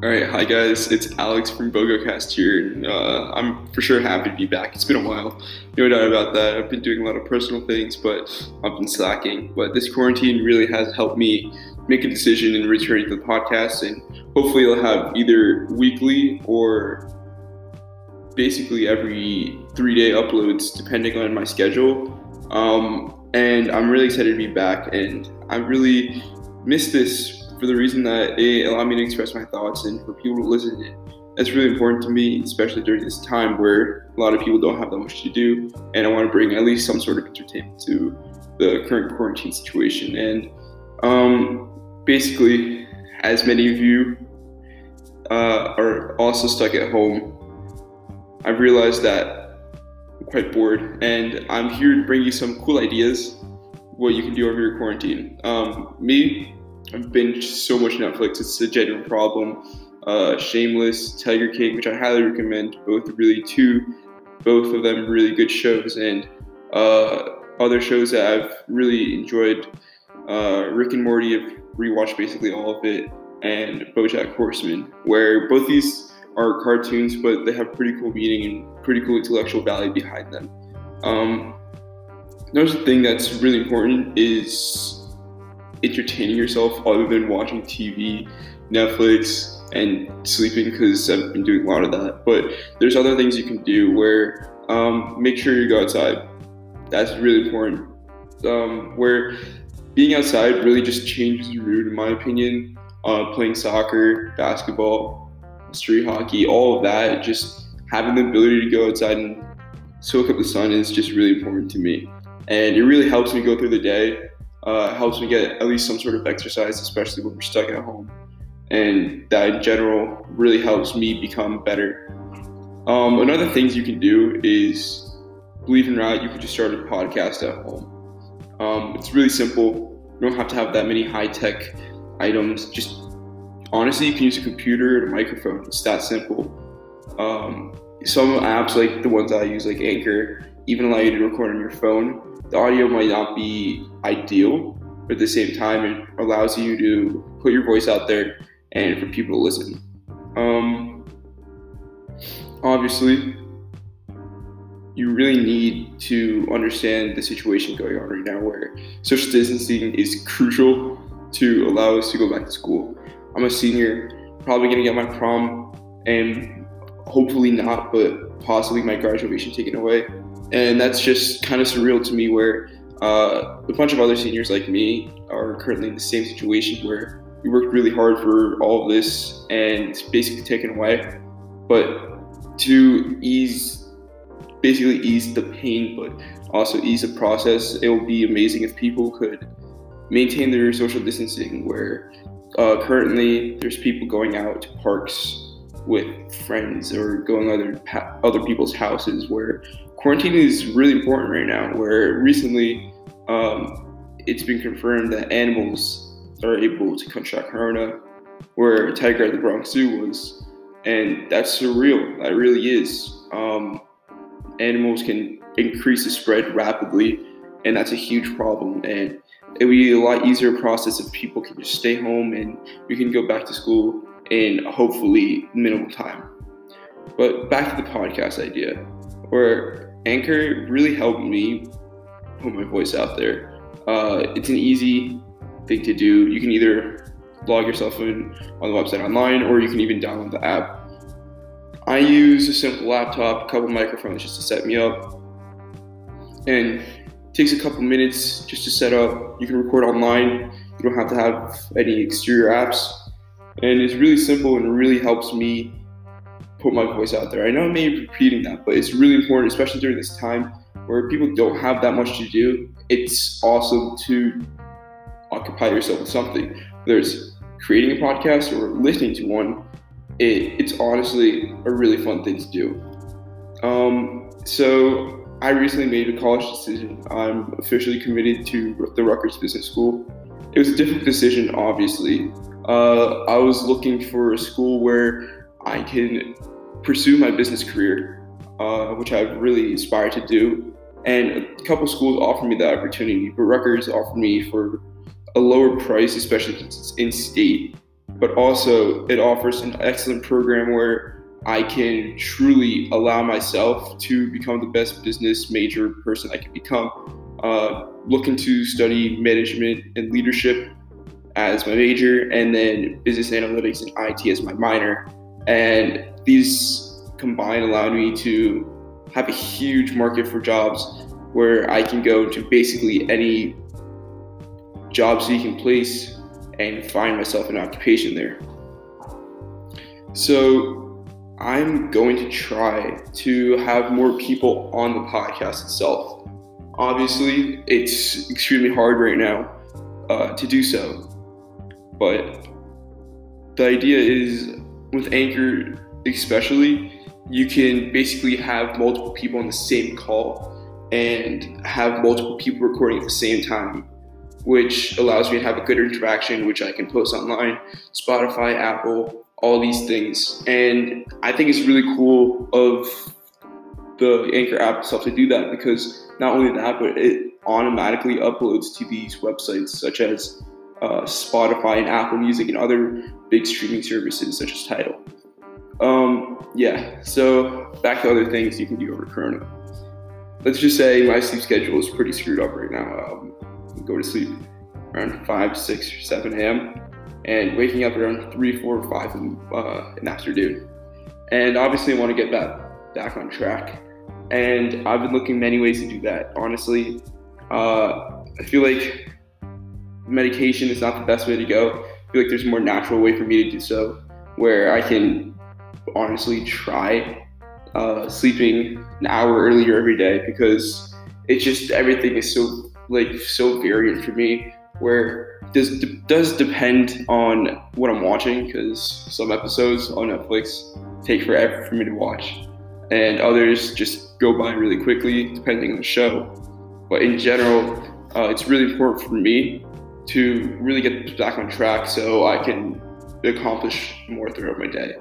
All right, hi guys, it's Alex from BogoCast here. and, Uh, I'm for sure happy to be back. It's been a while, no doubt about that. I've been doing a lot of personal things, but I've been slacking. But this quarantine really has helped me make a decision and return to the podcast, and hopefully, I'll have either weekly or basically every three day uploads, depending on my schedule. Um, and I'm really excited to be back, and I really missed this for the reason that it allowed me to express my thoughts and for people to listen. to. That's really important to me, especially during this time where a lot of people don't have that much to do, and I want to bring at least some sort of entertainment to the current quarantine situation. And um, basically, as many of you uh, are also stuck at home, I've realized that I'm quite bored, and I'm here to bring you some cool ideas what you can do over your quarantine. Um, me, I've binged so much Netflix; it's a genuine problem. Uh, Shameless, Tiger King, which I highly recommend. Both really two, both of them really good shows, and uh, other shows that I've really enjoyed. Uh, Rick and Morty, I've rewatched basically all of it, and BoJack Horseman, where both these are cartoons, but they have pretty cool meaning and pretty cool intellectual value behind them. Um, another thing that's really important is entertaining yourself other than watching TV, Netflix, and sleeping because I've been doing a lot of that. But there's other things you can do where um, make sure you go outside. That's really important. Um, where being outside really just changes your mood, in my opinion. Uh, playing soccer, basketball, street hockey, all of that, just having the ability to go outside and soak up the sun is just really important to me. And it really helps me go through the day, uh, helps me get at least some sort of exercise, especially when we're stuck at home. And that in general really helps me become better. Um, another things you can do is, believe it or not, you can just start a podcast at home. Um, it's really simple. You don't have to have that many high tech items. Just honestly, you can use a computer and a microphone. It's that simple. Um, some apps like the ones I use, like Anchor, even allow you to record on your phone. The audio might not be ideal, but at the same time, it allows you to put your voice out there and for people to listen. Um, obviously, you really need to understand the situation going on right now where social distancing is crucial to allow us to go back to school. I'm a senior, probably gonna get my prom and hopefully not, but possibly my graduation taken away. And that's just kind of surreal to me where uh, a bunch of other seniors like me are currently in the same situation where we worked really hard for all of this and it's basically taken away. But to ease, basically ease the pain, but also ease the process, it would be amazing if people could maintain their social distancing where uh, currently there's people going out to parks with friends or going other other people's houses where quarantine is really important right now where recently um, it's been confirmed that animals are able to contract corona where a tiger at the bronx zoo was and that's surreal that really is um, animals can increase the spread rapidly and that's a huge problem and it would be a lot easier process if people can just stay home and we can go back to school in hopefully minimal time. But back to the podcast idea, where Anchor really helped me put my voice out there. Uh, it's an easy thing to do. You can either log yourself in on the website online or you can even download the app. I use a simple laptop, a couple microphones just to set me up. And takes a couple minutes just to set up. You can record online. You don't have to have any exterior apps. And it's really simple and really helps me put my voice out there. I know I may be repeating that, but it's really important, especially during this time where people don't have that much to do. It's awesome to occupy yourself with something. Whether it's creating a podcast or listening to one, it, it's honestly a really fun thing to do. Um, so I recently made a college decision. I'm officially committed to the Rutgers Business School. It was a difficult decision, obviously. Uh, I was looking for a school where I can pursue my business career, uh, which I've really aspired to do. And a couple schools offered me that opportunity, but Rutgers offered me for a lower price, especially since it's in state. but also it offers an excellent program where I can truly allow myself to become the best business major person I can become. Uh, looking to study management and leadership as my major, and then business analytics and IT as my minor. And these combined allowed me to have a huge market for jobs where I can go to basically any job seeking place and find myself an occupation there. So I'm going to try to have more people on the podcast itself. Obviously, it's extremely hard right now uh, to do so, but the idea is with Anchor, especially, you can basically have multiple people on the same call and have multiple people recording at the same time, which allows me to have a good interaction, which I can post online, Spotify, Apple, all these things. And I think it's really cool of the Anchor app itself to do that because not only that, but it automatically uploads to these websites such as uh, Spotify and Apple Music and other big streaming services such as Tidal. Um, yeah, so back to other things you can do over Corona. Let's just say my sleep schedule is pretty screwed up right now. Um, I go to sleep around 5, 6, or 7 a.m. and waking up around 3, 4, or 5 in, uh, in the afternoon. And obviously, I want to get back, back on track. And I've been looking many ways to do that. Honestly, uh, I feel like medication is not the best way to go. I feel like there's a more natural way for me to do so, where I can honestly try uh, sleeping an hour earlier every day because it's just everything is so like so variant for me. Where this does depend on what I'm watching because some episodes on Netflix take forever for me to watch, and others just go by really quickly depending on the show. But in general, uh, it's really important for me to really get back on track so I can accomplish more throughout my day.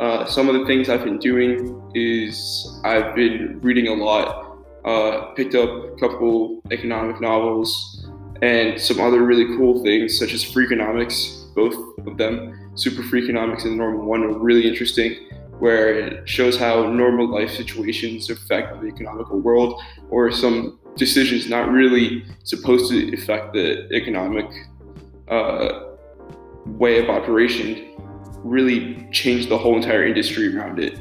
Uh, some of the things I've been doing is I've been reading a lot, uh, picked up a couple economic novels, and some other really cool things such as Freakonomics, both of them. Super Freakonomics and normal one are really interesting, where it shows how normal life situations affect the economical world or some decisions not really supposed to affect the economic uh, way of operation really changed the whole entire industry around it.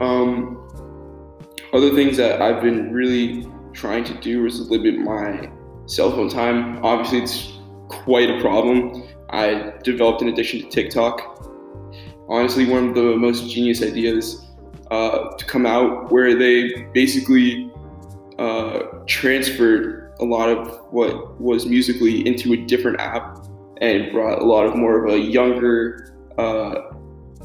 Um, other things that I've been really trying to do is limit my cell phone time. Obviously, it's quite a problem. I developed an addiction to TikTok. Honestly, one of the most genius ideas uh, to come out where they basically uh, transferred a lot of what was Musical.ly into a different app and brought a lot of more of a younger uh,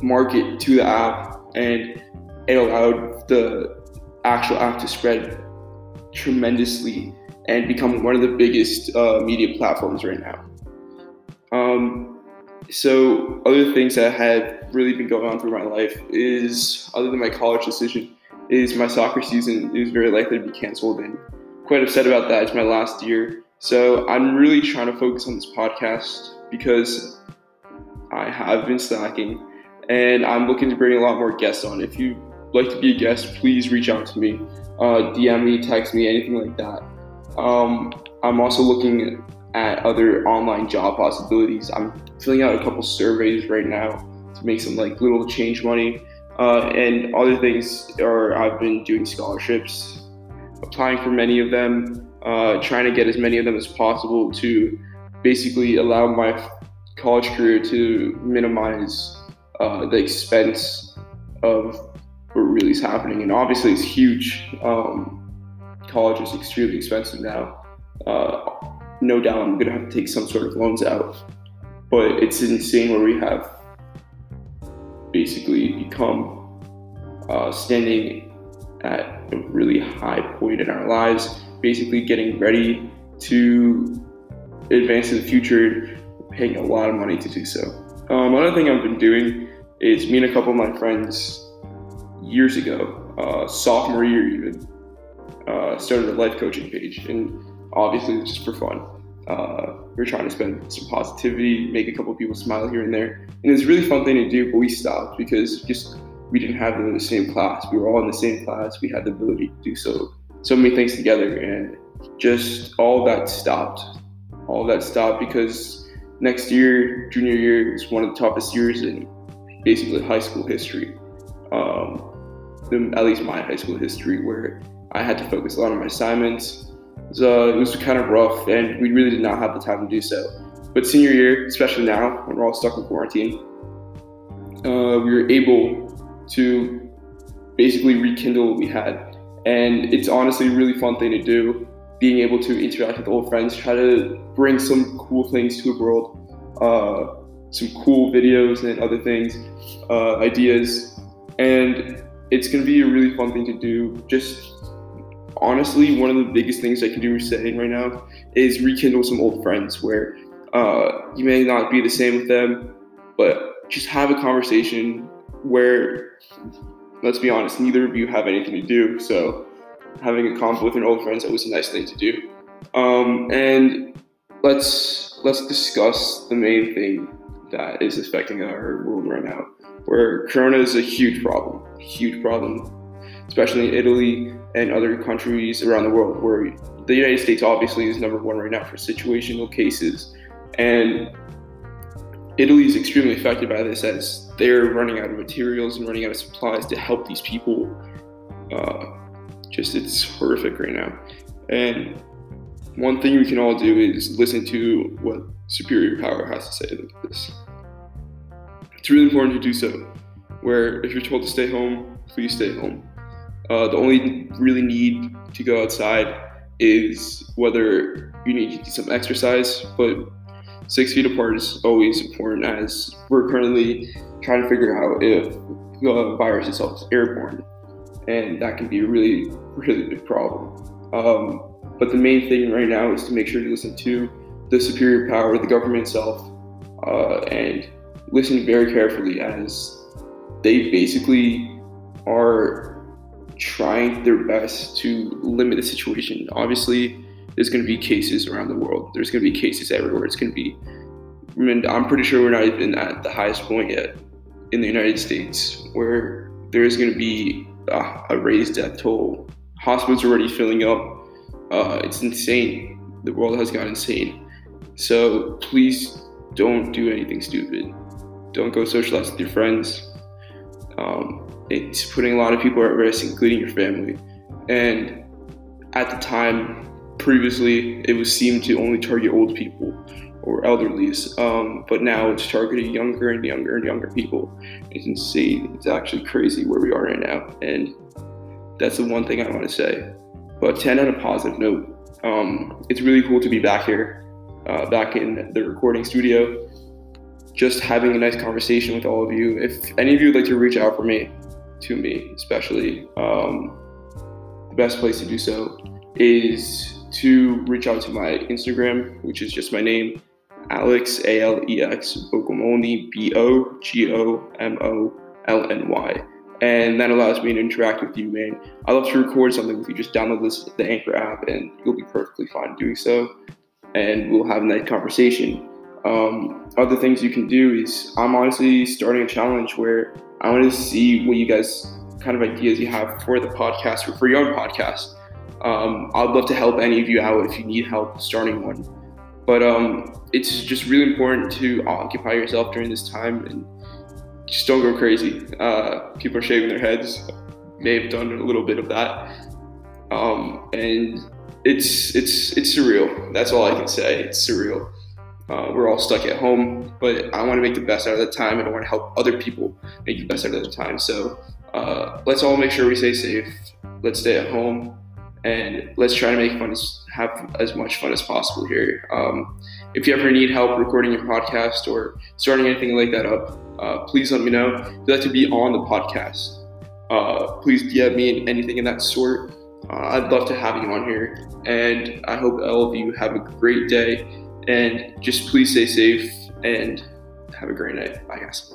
market to the app, and it allowed the actual app to spread tremendously and become one of the biggest uh, media platforms right now. Um, so, other things that have really been going on through my life is, other than my college decision, is my soccer season is very likely to be canceled, and quite upset about that. It's my last year, so I'm really trying to focus on this podcast because I have been slacking and I'm looking to bring a lot more guests on. If you'd like to be a guest, please reach out to me, uh, DM me, text me, anything like that. Um, I'm also looking at other online job possibilities. I'm filling out a couple surveys right now to make some like little change money. Uh, and other things are I've been doing scholarships, applying for many of them, uh, trying to get as many of them as possible to basically allow my college career to minimize uh, the expense of what really is happening. And obviously, it's huge. Um, college is extremely expensive now. Uh, no doubt I'm going to have to take some sort of loans out. But it's insane where we have basically become uh, standing at a really high point in our lives, basically getting ready to advance in the future, paying a lot of money to do so. Um, another thing I've been doing is me and a couple of my friends years ago, uh, sophomore year even, uh, started a life coaching page, and obviously just for fun. Uh, we are trying to spend some positivity, make a couple people smile here and there, and it was a really fun thing to do. But we stopped because just we didn't have them in the same class. We were all in the same class. We had the ability to do so so many things together, and just all that stopped. All that stopped because next year, junior year, is one of the toughest years in basically high school history. Um, at least my high school history, where I had to focus a lot on my assignments. It was kind of rough, and we really did not have the time to do so. But senior year, especially now when we're all stuck in quarantine, uh, we were able to basically rekindle what we had. And it's honestly a really fun thing to do, being able to interact with old friends, try to bring some cool things to the world, uh, some cool videos and other things, uh, ideas. And it's going to be a really fun thing to do. Just honestly, one of the biggest things I can do saying right now is rekindle some old friends where uh, you may not be the same with them, but just have a conversation where, let's be honest, neither of you have anything to do. So having a comp with an old friend is always a nice thing to do. Um, and let's let's discuss the main thing that is affecting our world right now where corona is a huge problem, huge problem, especially in Italy and other countries around the world, where the United States obviously is number one right now for situational cases. And Italy is extremely affected by this as they're running out of materials and running out of supplies to help these people. Uh, just it's horrific right now. And one thing we can all do is listen to what superior power has to say about this it's really important to do so. Where if you're told to stay home, please stay home. Uh, the only really need to go outside is whether you need to do some exercise, but six feet apart is always important as we're currently trying to figure out if the virus itself is airborne, and that can be a really, really big problem. Um, but the main thing right now is to make sure you listen to the superior power, the government itself, uh, and listen very carefully as they basically are trying their best to limit the situation. Obviously, there's going to be cases around the world. There's going to be cases everywhere. It's going to be, I mean, I'm pretty sure we're not even at the highest point yet in the United States where there is going to be a, a raised death toll. Hospitals are already filling up. Uh, it's insane. The world has gone insane. So please don't do anything stupid don't go socialize with your friends. Um, it's putting a lot of people at risk, including your family. And at the time, previously, it was seemed to only target old people or elderlies, um, but now it's targeting younger and younger and younger people. It's insane. It's actually crazy where we are right now, and that's the one thing I want to say. But to end on a positive note, um, it's really cool to be back here, uh, back in the recording studio just having a nice conversation with all of you. If any of you would like to reach out for me, to me especially, um, the best place to do so is to reach out to my Instagram, which is just my name, Alex A L E X Bogomolny B O G O M O L N Y. And that allows me to interact with you, man. I love to record something with you. Just download this the Anchor app, and you'll be perfectly fine doing so. And we'll have a nice conversation. Um, other things you can do is I'm honestly starting a challenge where I want to see what you guys kind of ideas you have for the podcast or for your own podcast. Um, I'd love to help any of you out if you need help starting one. But um, it's just really important to occupy yourself during this time and just don't go crazy. Uh, people are shaving their heads. May have done a little bit of that, um, and it's it's it's surreal. That's all I can say. It's surreal. Uh, we're all stuck at home, but I want to make the best out of the time, and I want to help other people make the best out of the time. So uh, let's all make sure we stay safe. Let's stay at home, and let's try to make fun, have as much fun as possible here. Um, if you ever need help recording your podcast or starting anything like that up, uh, please let me know. If you'd like to be on the podcast, uh, please DM me anything in that sort. Uh, I'd love to have you on here, and I hope all of you have a great day and just please stay safe and have a great night. Bye, guys.